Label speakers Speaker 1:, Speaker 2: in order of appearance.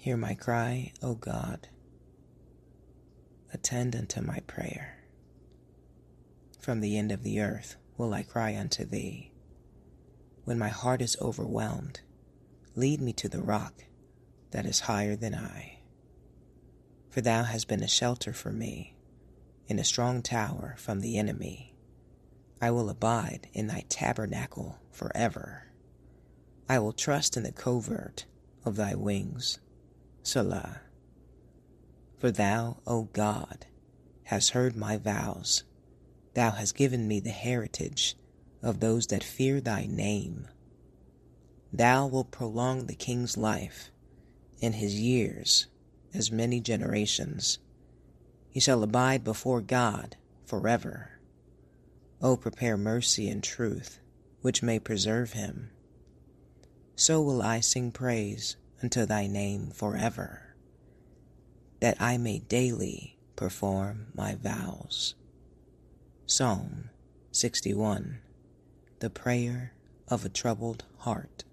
Speaker 1: Hear my cry, O God. Attend unto my prayer. From the end of the earth will I cry unto thee. When my heart is overwhelmed, lead me to the rock that is higher than I. For thou hast been a shelter for me, in a strong tower from the enemy. I will abide in thy tabernacle forever. I will trust in the covert of thy wings. Selah. For thou, O God, hast heard my vows. Thou hast given me the heritage of those that fear thy name. Thou wilt prolong the king's life and his years as many generations. He shall abide before God forever. O prepare mercy and truth, which may preserve him. So will I sing praise unto thy name forever, that I may daily perform my vows. Psalm 61 The Prayer of a Troubled Heart.